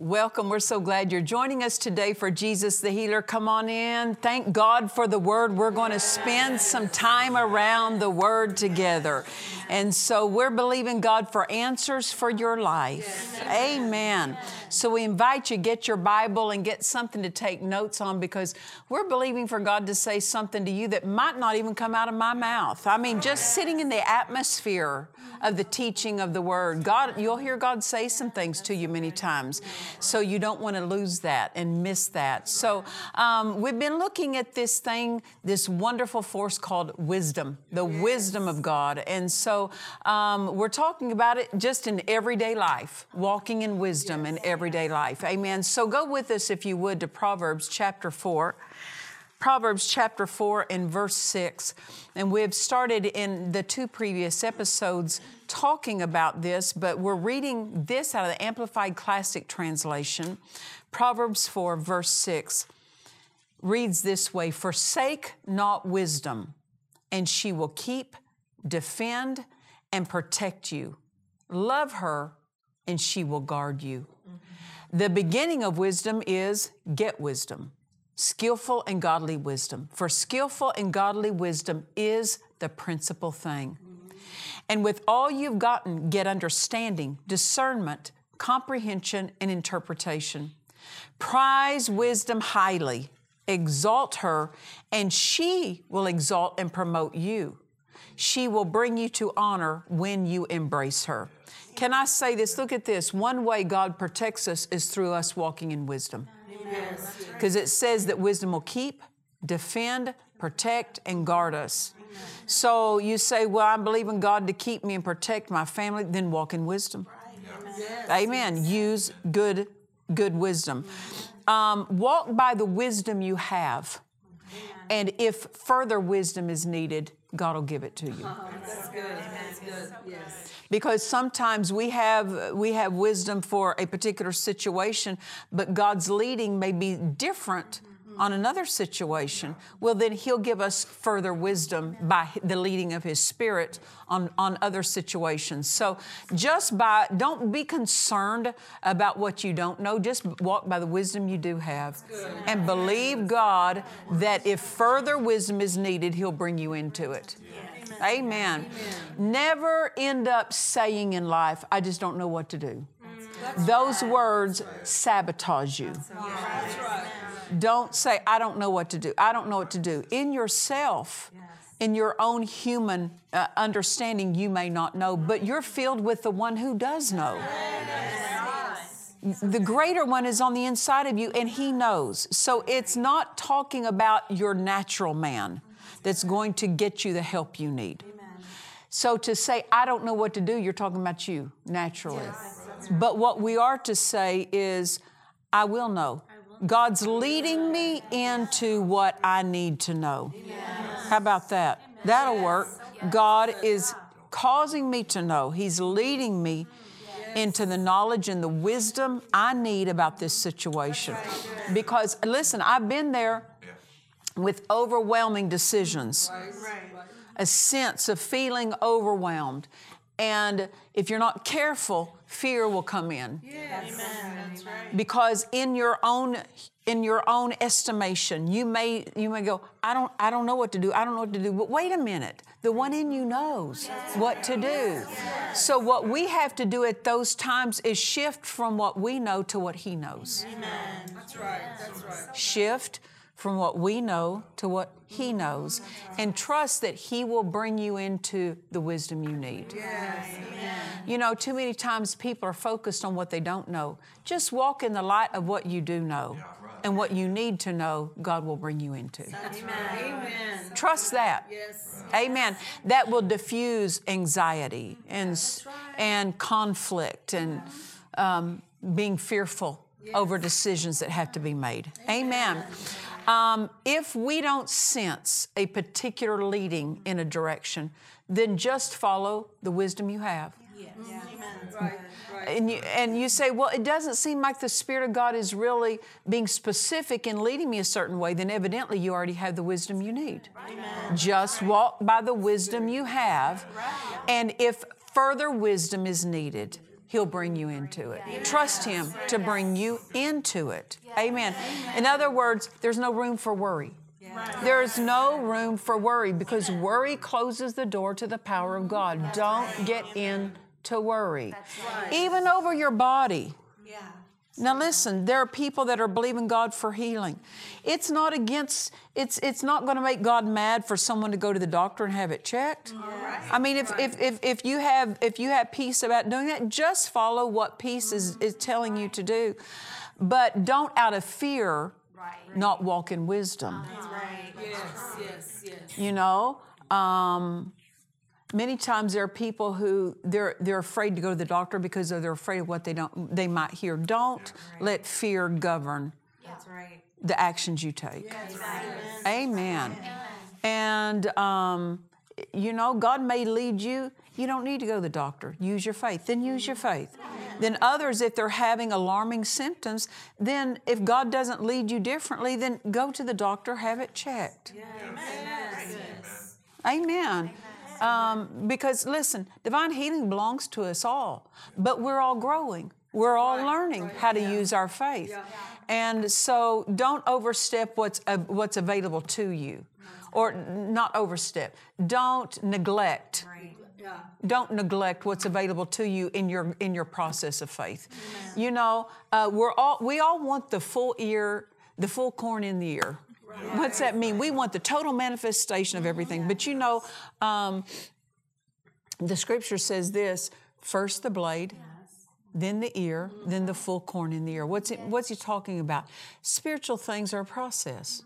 Welcome. We're so glad you're joining us today for Jesus the Healer. Come on in. Thank God for the Word. We're going to spend some time around the Word together. And so we're believing God for answers for your life. Amen. So we invite you get your Bible and get something to take notes on because we're believing for God to say something to you that might not even come out of my mouth. I mean, just sitting in the atmosphere of the teaching of the Word. God, you'll hear God say some things to you many times. So you don't want to lose that and miss that. So um, we've been looking at this thing, this wonderful force called wisdom, the wisdom of God. And so um, we're talking about it just in everyday life, walking in wisdom in everyday life. Amen. So go with us, if you would, to Proverbs chapter 4. Proverbs chapter 4 and verse 6. And we have started in the two previous episodes talking about this, but we're reading this out of the Amplified Classic Translation. Proverbs 4, verse 6 reads this way Forsake not wisdom, and she will keep, defend, and protect you. Love her, and she will guard you. Mm-hmm. The beginning of wisdom is get wisdom skillful and godly wisdom. For skillful and godly wisdom is the principal thing. And with all you've gotten, get understanding, discernment, comprehension, and interpretation. Prize wisdom highly, exalt her, and she will exalt and promote you. She will bring you to honor when you embrace her. Can I say this? Look at this. One way God protects us is through us walking in wisdom. Because it says that wisdom will keep, defend, protect, and guard us. So you say, Well, I'm believing God to keep me and protect my family, then walk in wisdom. Amen. Use good, good wisdom. Um, walk by the wisdom you have. And if further wisdom is needed, God will give it to you. Because sometimes we have we have wisdom for a particular situation, but God's leading may be different on another situation. Well, then He'll give us further wisdom by the leading of His Spirit on, on other situations. So just by don't be concerned about what you don't know. Just walk by the wisdom you do have, and believe God that if further wisdom is needed, He'll bring you into it. Amen. Never end up saying in life, I just don't know what to do. Those words sabotage you. Don't say, I don't know what to do. I don't know what to do. In yourself, in your own human uh, understanding, you may not know, but you're filled with the one who does know. The greater one is on the inside of you, and he knows. So it's not talking about your natural man that's going to get you the help you need. So to say, I don't know what to do, you're talking about you naturally. But what we are to say is, I will know. God's leading me into what I need to know. How about that? That'll work. God is causing me to know. He's leading me into the knowledge and the wisdom I need about this situation. Because, listen, I've been there with overwhelming decisions, a sense of feeling overwhelmed. And if you're not careful, fear will come in. Because in your own in your own estimation, you may you may go, I don't I don't know what to do. I don't know what to do. But wait a minute. The one in you knows what to do. So what we have to do at those times is shift from what we know to what he knows. That's right. That's right. Shift from what we know to what He knows and trust that He will bring you into the wisdom you need. You know, too many times people are focused on what they don't know. Just walk in the light of what you do know. And what you need to know, God will bring you into. Amen. Trust that. Yes. Amen. That will diffuse anxiety and, and conflict and um, being fearful over decisions that have to be made. Amen. Um, if we don't sense a particular leading in a direction, then just follow the wisdom you have. Right. Right. And you, and you say, well, it doesn't seem like the Spirit of God is really being specific in leading me a certain way, then evidently you already have the wisdom you need. Just walk by the wisdom you have. And if further wisdom is needed, He'll bring you into it. Trust Him to bring you into it. Amen. In other words, there's no room for worry. There's no room for worry because worry closes the door to the power of God. Don't get into worry, even over your body. Yeah. Now listen, there are people that are believing God for healing. It's not against it's it's not going to make God mad for someone to go to the doctor and have it checked. I mean if, if, if, if you have if you have peace about doing that, just follow what peace is, is telling you to do. But don't out of fear not walk in wisdom. Right. Yes. Yes. Yes. You know? Um, many times there are people who they're they're afraid to go to the doctor because they're afraid of what they don't they might hear. Don't let fear govern That's right. the actions you take. Amen. And um, you know, God may lead you. You don't need to go to the doctor. Use your faith. Then use your faith. Then others, if they're having alarming symptoms, then if God doesn't lead you differently, then go to the doctor, have it checked. Amen. Amen. Um, because listen, divine healing belongs to us all, but we're all growing. We're all learning how to use our faith. And so don't overstep what's, uh, what's available to you, or not overstep. Don't neglect. Yeah. Don't neglect what's available to you in your in your process of faith. You know, uh, we're all we all want the full ear, the full corn in the ear. What's that mean? We want the total manifestation of everything. But you know, um, the scripture says this: first the blade, then the ear, then the full corn in the ear. What's it, what's he talking about? Spiritual things are a process.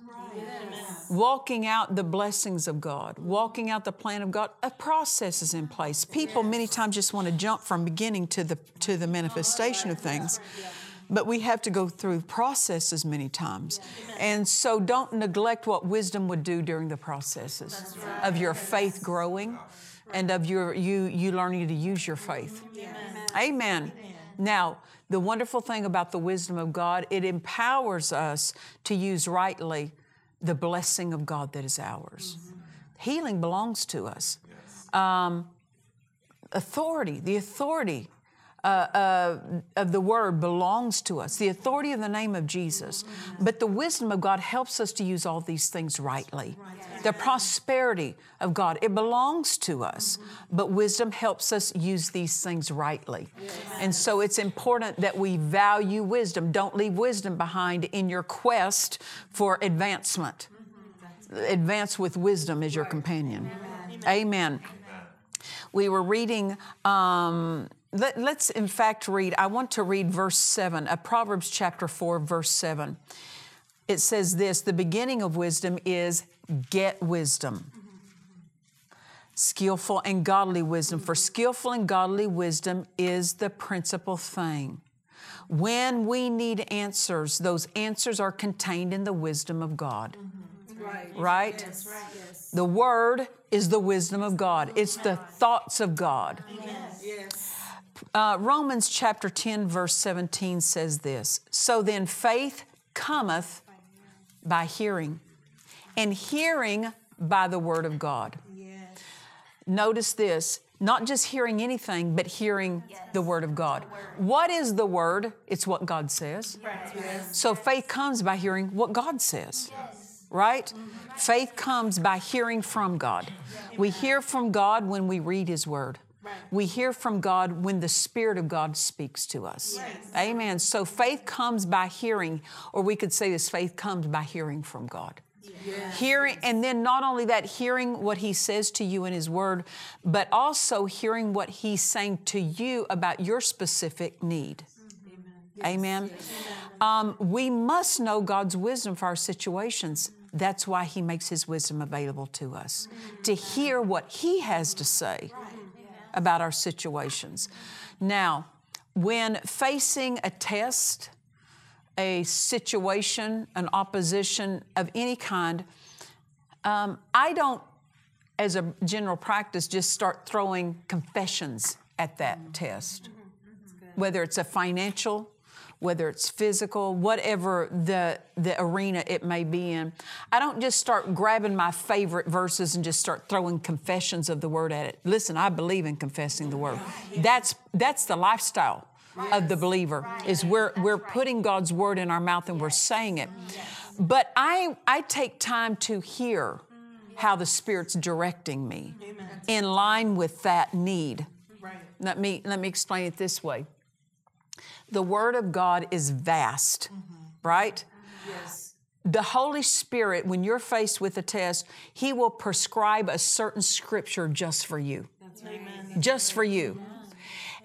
Walking out the blessings of God, walking out the plan of God, a process is in place. People many times just want to jump from beginning to the to the manifestation of things. But we have to go through processes many times. And so don't neglect what wisdom would do during the processes of your faith growing and of your you you learning to use your faith. Amen. Now, the wonderful thing about the wisdom of God, it empowers us to use rightly the blessing of God that is ours. Healing belongs to us. Um, authority, the authority uh, uh, of the word belongs to us, the authority of the name of Jesus. But the wisdom of God helps us to use all these things rightly. The prosperity of God, it belongs to us, but wisdom helps us use these things rightly. And so it's important that we value wisdom. Don't leave wisdom behind in your quest for advancement. Advance with wisdom as your companion. Amen. We were reading. Um, let, us in fact read. I want to read verse seven, uh, Proverbs chapter four, verse seven. It says this: the beginning of wisdom is get wisdom. Skillful and godly wisdom, for skillful and godly wisdom is the principal thing. When we need answers, those answers are contained in the wisdom of God. Right. Right? Yes. Right. Yes. The Word is the wisdom of God, it's the thoughts of God. Yes. Uh, Romans chapter 10, verse 17 says this So then faith cometh by hearing, and hearing by the Word of God. Yes. Notice this not just hearing anything, but hearing the Word of God. What is the Word? It's what God says. So faith comes by hearing what God says. Right? Faith comes by hearing from God. We hear from God when we read His Word. We hear from God when the Spirit of God speaks to us. Amen. So faith comes by hearing, or we could say this faith comes by hearing from God. Hearing, and then not only that, hearing what He says to you in His Word, but also hearing what He's saying to you about your specific need. Amen. Um, we must know God's wisdom for our situations. That's why He makes His wisdom available to us to hear what He has to say about our situations. Now, when facing a test, a situation, an opposition of any kind, um, I don't, as a general practice, just start throwing confessions at that test. Whether it's a financial, whether it's physical, whatever the, the arena it may be in. I don't just start grabbing my favorite verses and just start throwing confessions of the word at it. Listen, I believe in confessing the word. That's, that's the lifestyle of the believer is we're, we're putting God's word in our mouth and we're saying it. But I, I take time to hear how the Spirit's directing me in line with that need. Let me, let me explain it this way. The Word of God is vast, mm-hmm. right? Yes. The Holy Spirit, when you're faced with a test, He will prescribe a certain scripture just for you. Just for you.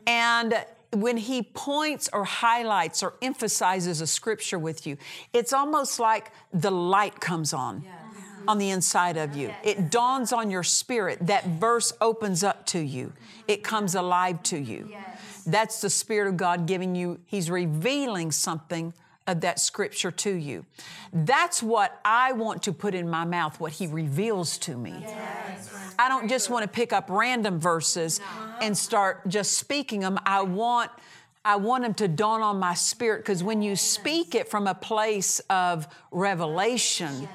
And when He points or highlights or emphasizes a scripture with you, it's almost like the light comes on. On the inside of you. It dawns on your spirit. That verse opens up to you. It comes alive to you. That's the Spirit of God giving you, He's revealing something of that scripture to you. That's what I want to put in my mouth, what He reveals to me. I don't just want to pick up random verses and start just speaking them. I want I want them to dawn on my spirit because when you speak it from a place of revelation,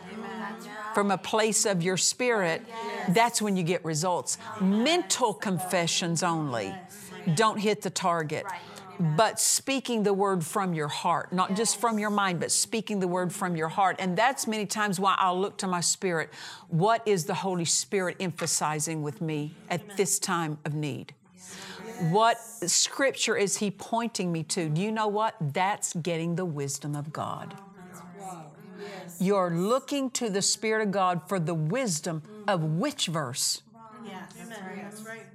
from a place of your spirit, that's when you get results. Mental confessions only don't hit the target. But speaking the word from your heart, not just from your mind, but speaking the word from your heart. And that's many times why I'll look to my spirit. What is the Holy Spirit emphasizing with me at this time of need? What scripture is He pointing me to? Do you know what? That's getting the wisdom of God. You're looking to the Spirit of God for the wisdom of which verse? Yes. Amen. That's right.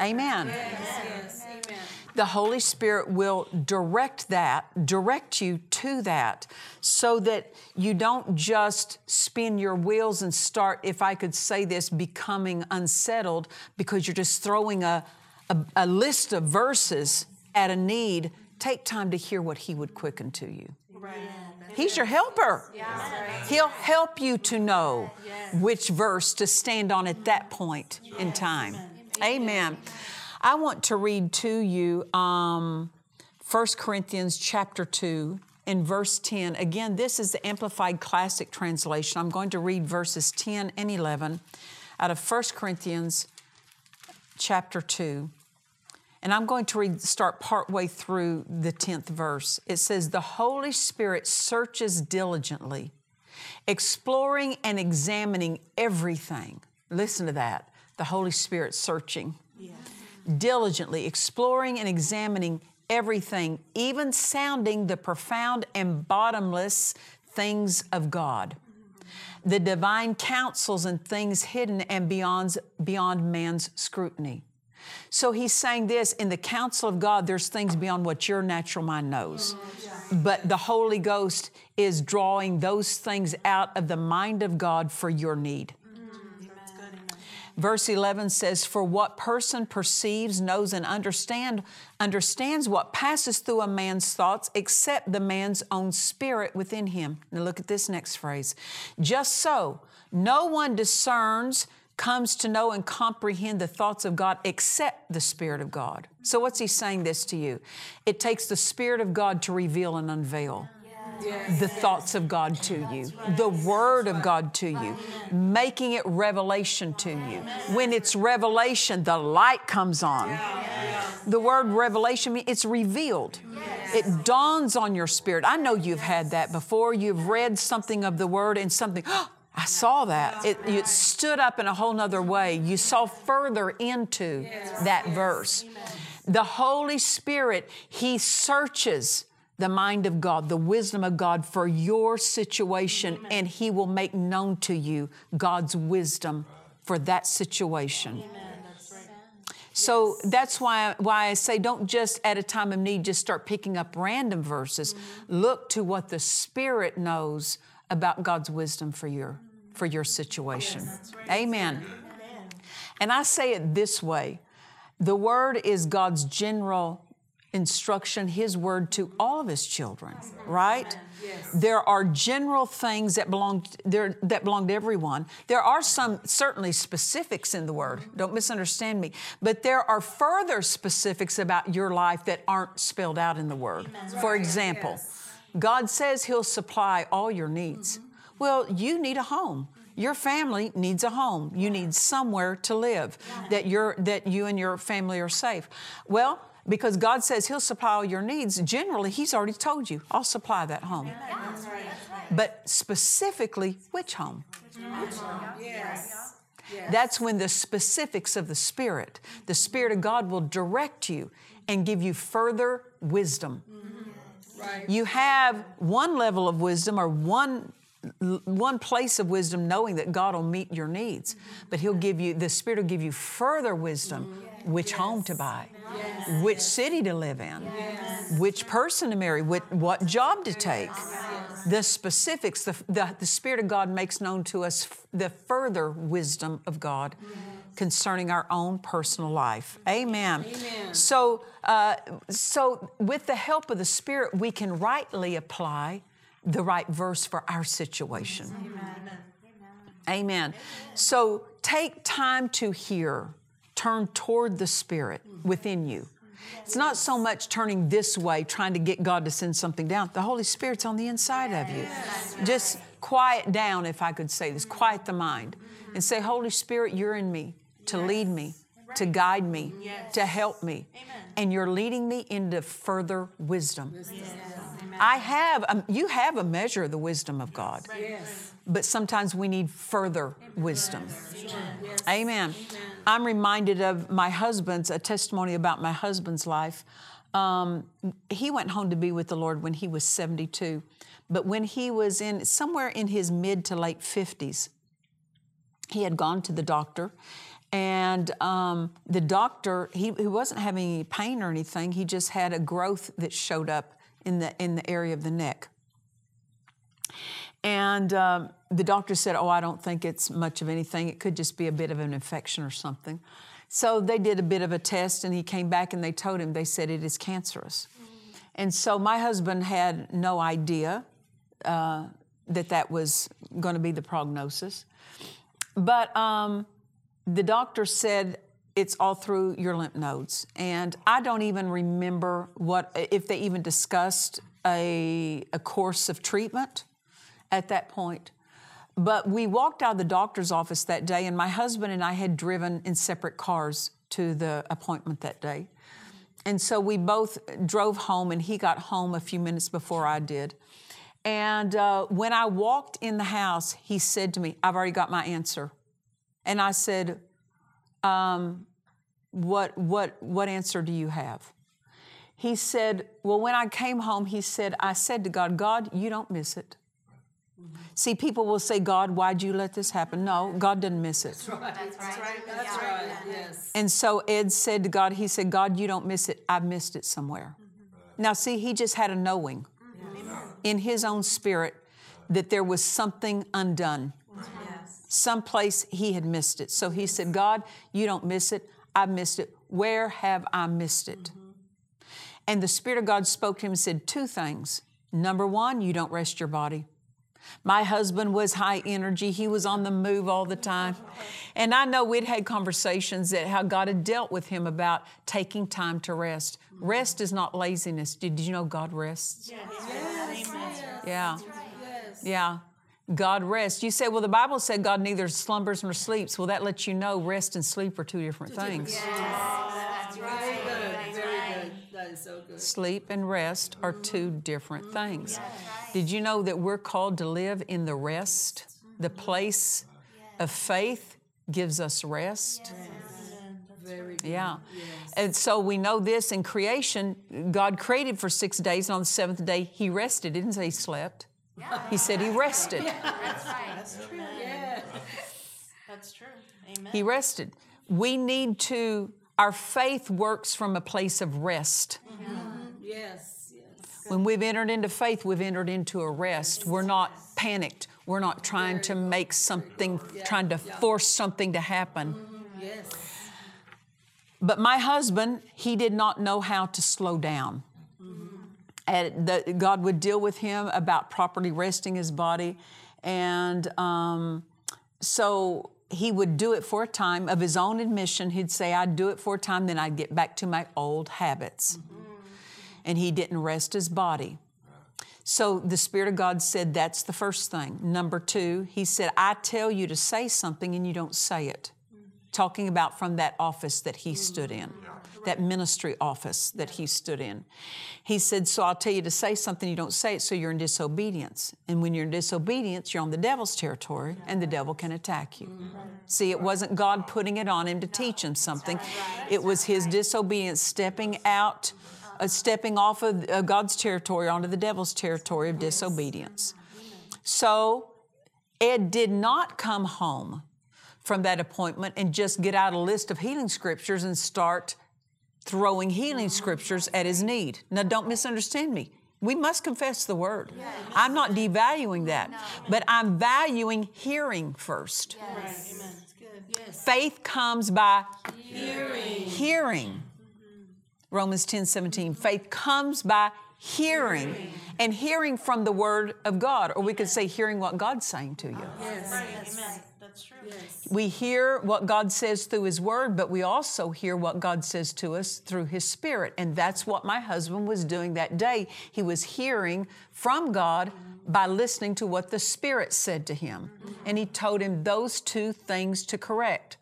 Amen. Yes. Amen. The Holy Spirit will direct that, direct you to that, so that you don't just spin your wheels and start, if I could say this, becoming unsettled because you're just throwing a, a, a list of verses at a need. Take time to hear what He would quicken to you. Right. He's your helper. He'll help you to know which verse to stand on at that point in time. Amen. I want to read to you um, 1 Corinthians chapter 2 and verse 10. Again, this is the Amplified Classic Translation. I'm going to read verses 10 and 11 out of 1 Corinthians chapter 2. And I'm going to read, start partway through the 10th verse. It says, The Holy Spirit searches diligently, exploring and examining everything. Listen to that. The Holy Spirit searching diligently, exploring and examining everything, even sounding the profound and bottomless things of God, the divine counsels and things hidden and beyond, beyond man's scrutiny. So he's saying this in the counsel of God, there's things beyond what your natural mind knows. But the Holy Ghost is drawing those things out of the mind of God for your need. Verse 11 says, For what person perceives, knows, and understand, understands what passes through a man's thoughts except the man's own spirit within him. Now look at this next phrase. Just so, no one discerns, comes to know and comprehend the thoughts of God except the Spirit of God. So what's he saying this to you? It takes the Spirit of God to reveal and unveil the thoughts of God to you, the Word of God to you, making it revelation to you. When it's revelation, the light comes on. The word revelation means it's revealed. It dawns on your spirit. I know you've had that before. You've read something of the Word and something, oh, I saw that. It, it stood up in a whole nother way. You saw further into that verse. The Holy Spirit, He searches the mind of God, the wisdom of God for your situation, and He will make known to you God's wisdom for that situation. So that's why, why I say don't just at a time of need just start picking up random verses. Look to what the Spirit knows about God's wisdom for your for your situation. Amen. And I say it this way. The word is God's general instruction, His word to all of His children, right? There are general things that belong there that belong to everyone. There are some certainly specifics in the word. Don't misunderstand me. But there are further specifics about your life that aren't spelled out in the word. For example, God says He'll supply all your needs. Well, you need a home. Your family needs a home. You need somewhere to live that you're that you and your family are safe. Well, because God says He'll supply all your needs, generally He's already told you, I'll supply that home. But specifically, which home? Yes. That's when the specifics of the Spirit, the Spirit of God will direct you and give you further wisdom. You have one level of wisdom or one one place of wisdom knowing that God will meet your needs, but he'll give you the spirit will give you further wisdom which home to buy, which city to live in, which person to marry, what, what job to take. The specifics, the, the, the Spirit of God makes known to us f- the further wisdom of God concerning our own personal life. Amen. So, uh, so with the help of the Spirit, we can rightly apply the right verse for our situation. Amen. So take time to hear, turn toward the Spirit within you. It's not so much turning this way, trying to get God to send something down. The Holy Spirit's on the inside of you. Just quiet down, if I could say this, quiet the mind and say, Holy Spirit, you're in me to lead me, to guide me, to help me. And you're leading me into further wisdom. I have, um, you have a measure of the wisdom of God. But sometimes we need further wisdom. Amen. I'm reminded of my husband's, a testimony about my husband's life. Um, he went home to be with the Lord when he was 72. But when he was in somewhere in his mid to late 50s, he had gone to the doctor and um, the doctor he, he wasn't having any pain or anything he just had a growth that showed up in the in the area of the neck. And um, the doctor said oh i don't think it's much of anything. It could just be a bit of an infection or something. So they did a bit of a test and he came back and they told him they said it is cancerous. And so my husband had no idea uh, that that was going to be the prognosis. But um, the doctor said it's all through your lymph nodes. And I don't even remember what, if they even discussed a, a course of treatment at that point. But we walked out of the doctor's office that day, and my husband and I had driven in separate cars to the appointment that day. And so we both drove home, and he got home a few minutes before I did. And uh, when I walked in the house, he said to me, I've already got my answer. And I said, um, what, what, what answer do you have? He said, Well, when I came home, he said, I said to God, God, you don't miss it. See, people will say, God, why'd you let this happen? No, God didn't miss it. That's right. That's right. That's right. Yes. And so Ed said to God, He said, God, you don't miss it. I missed it somewhere. Now, see, he just had a knowing in his own spirit that there was something undone. Someplace he had missed it. So he said, God, you don't miss it. I missed it. Where have I missed it? Mm-hmm. And the Spirit of God spoke to him and said two things. Number one, you don't rest your body. My husband was high energy. He was on the move all the time. And I know we'd had conversations that how God had dealt with him about taking time to rest. Mm-hmm. Rest is not laziness. Did you know God rests? Yes. Yeah. Yeah. God rests. You say, well, the Bible said God neither slumbers nor sleeps. Well, that lets you know rest and sleep are two different things. That's right. Good. Very good. That is so good. Sleep and rest are two different things. Did you know that we're called to live in the rest The place of faith gives us rest. Very good. Yeah. And so we know this in creation, God created for six days, and on the seventh day, He rested. He didn't say He slept. He said He rested. That's right. That's true. Yeah. That's true. Amen. He rested. We need to, our faith works from a place of rest. Mm-hmm. Yes. Yes. When we've entered into faith, we've entered into a rest. We're not panicked. We're not trying to make something, trying to force something to happen. Mm-hmm. Yes. But my husband, he did not know how to slow down. And the, God would deal with him about properly resting his body. And um, so he would do it for a time. Of his own admission, he'd say, I'd do it for a time, then I'd get back to my old habits. And he didn't rest his body. So the Spirit of God said, That's the first thing. Number two, He said, I tell you to say something and you don't say it. Talking about from that office that he stood in, that ministry office that he stood in. He said, So I'll tell you to say something, you don't say it, so you're in disobedience. And when you're in disobedience, you're on the devil's territory and the devil can attack you. See, it wasn't God putting it on him to teach him something, it was his disobedience stepping out uh, stepping off of uh, God's territory onto the devil's territory of disobedience. So Ed did not come home from that appointment and just get out a list of healing scriptures and start throwing healing scriptures at his need. Now, don't misunderstand me. We must confess the word. I'm not devaluing that, but I'm valuing hearing first. Faith comes by hearing. hearing mm-hmm. Romans 10 17. Faith comes by hearing and hearing from the word of God, or we could say hearing what God's saying to you. Yes. Amen. That's true. We hear what God says through His Word, but we also hear what God says to us through His Spirit. And that's what my husband was doing that day. He was hearing from God by listening to what the Spirit said to him. And He told him those two things to correct.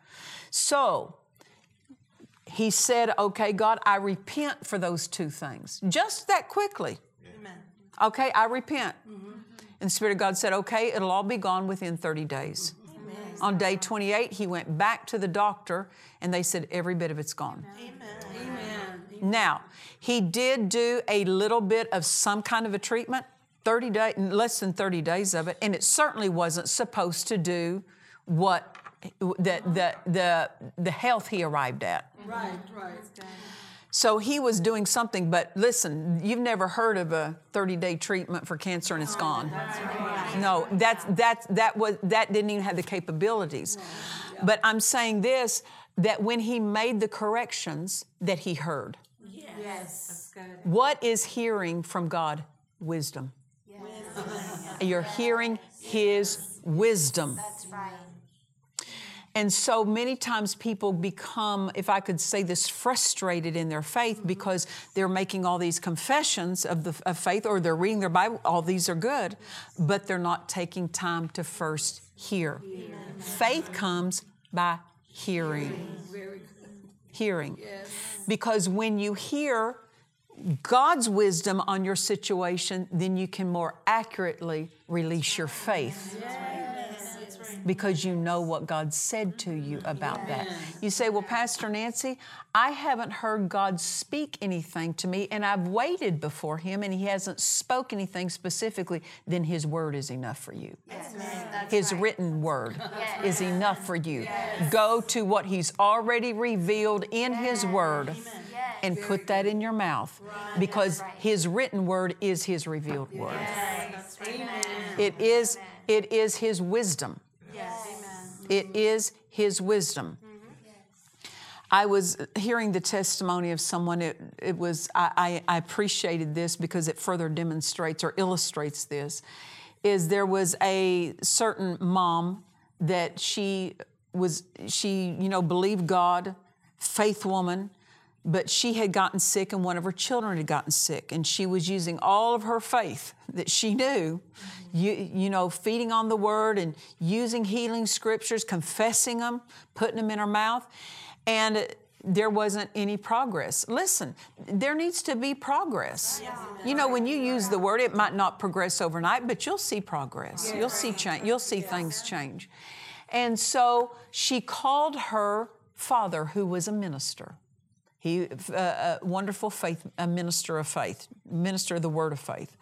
So, he said, Okay, God, I repent for those two things. Just that quickly. Amen. Okay, I repent. And the Spirit of God said, Okay, it'll all be gone within 30 days. On day 28, he went back to the doctor and they said, Every bit of it's gone. Amen. Amen. Now, he did do a little bit of some kind of a treatment, 30 days, less than 30 days of it, and it certainly wasn't supposed to do what the, the, the, the health he arrived at. Right. Right. So he was doing something, but listen, you've never heard of a 30-day treatment for cancer and it's gone. No, that's that's that was that didn't even have the capabilities. But I'm saying this that when he made the corrections that he heard. Yes. What is hearing from God? Wisdom. You're hearing his wisdom. That's right. And so many times people become, if I could say this, frustrated in their faith because they're making all these confessions of, the, of faith or they're reading their Bible. All these are good, but they're not taking time to first hear. Faith comes by hearing. Hearing. Because when you hear God's wisdom on your situation, then you can more accurately release your faith because you know what God said to you about that. You say, Well, Pastor Nancy, I haven't heard God speak anything to me, and I've waited before Him, and He hasn't spoke anything specifically, then His word is enough for you. His written word is enough for you. Go to what He's already revealed in His word and put that in your mouth because His written word is His revealed word. It is, it is His wisdom. It is His wisdom. I was hearing the testimony of someone. It, it was I, I, I appreciated this because it further demonstrates or illustrates this. Is there was a certain mom that she was she you know believed God, faith woman, but she had gotten sick and one of her children had gotten sick and she was using all of her faith that she knew mm-hmm. you, you know feeding on the word and using healing scriptures confessing them putting them in her mouth and there wasn't any progress. Listen, there needs to be progress. You know, when you use the word, it might not progress overnight, but you'll see progress. You'll see change. You'll see things change. And so she called her father, who was a minister. He, uh, a wonderful faith, a minister of faith, minister of the word of faith.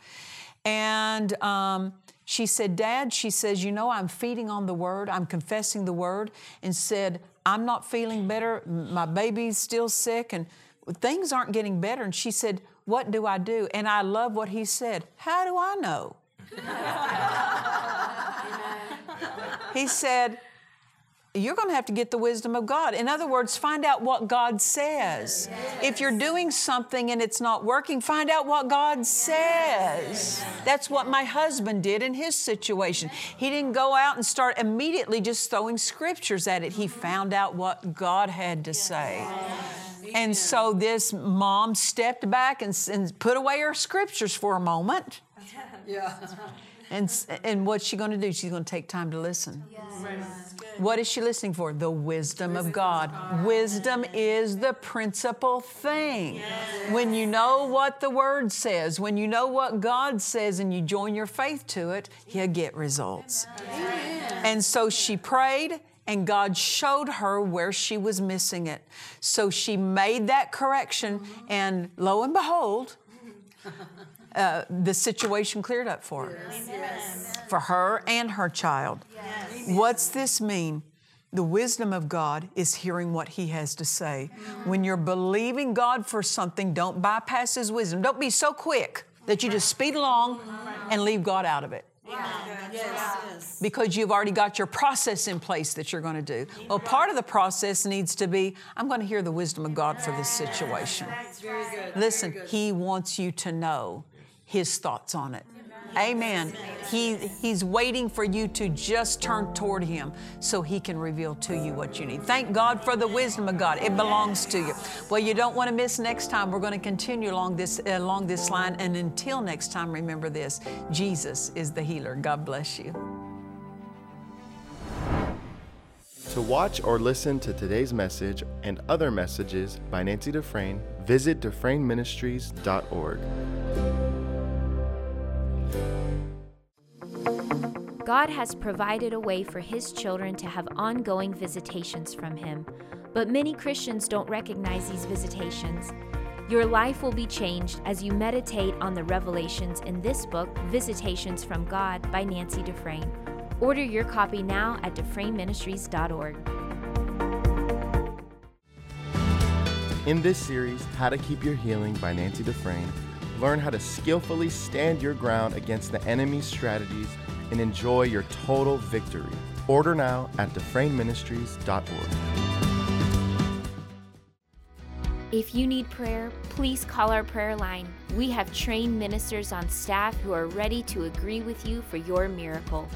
And um, she said, Dad, she says, you know, I'm feeding on the word, I'm confessing the word, and said, I'm not feeling better. My baby's still sick, and things aren't getting better. And she said, What do I do? And I love what he said. How do I know? he said, you're going to have to get the wisdom of God. In other words, find out what God says. Yes. If you're doing something and it's not working, find out what God says. That's what my husband did in his situation. He didn't go out and start immediately just throwing scriptures at it, he found out what God had to say. And so this mom stepped back and, and put away her scriptures for a moment. Yeah. And, and what's she going to do? She's going to take time to listen. Yes. What is she listening for? The wisdom of God. Wisdom is the principal thing. Yes. When you know what the Word says, when you know what God says, and you join your faith to it, you'll get results. Amen. And so she prayed, and God showed her where she was missing it. So she made that correction, and lo and behold, uh, the situation cleared up for her. Yes. For her and her child. Yes. What's this mean? The wisdom of God is hearing what He has to say. Mm-hmm. When you're believing God for something, don't bypass His wisdom. Don't be so quick that you just speed along and leave God out of it. Yes. Because you've already got your process in place that you're going to do. Well, part of the process needs to be I'm going to hear the wisdom of God for this situation. Listen, He wants you to know his thoughts on it. Amen. He, he's waiting for you to just turn toward Him so He can reveal to you what you need. Thank God for the wisdom of God. It belongs to you. Well, you don't want to miss next time. We're going to continue along this, along this line. And until next time, remember this Jesus is the healer. God bless you. To watch or listen to today's message and other messages by Nancy Dufresne, visit DufresneMinistries.org. God has provided a way for His children to have ongoing visitations from Him, but many Christians don't recognize these visitations. Your life will be changed as you meditate on the revelations in this book, Visitations from God by Nancy Dufresne. Order your copy now at DufresneMinistries.org. In this series, How to Keep Your Healing by Nancy Dufresne, learn how to skillfully stand your ground against the enemy's strategies and enjoy your total victory. Order now at DufresneMinistries.org. If you need prayer, please call our prayer line. We have trained ministers on staff who are ready to agree with you for your miracle.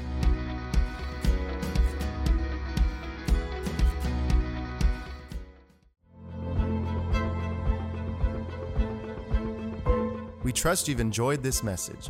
We trust you've enjoyed this message.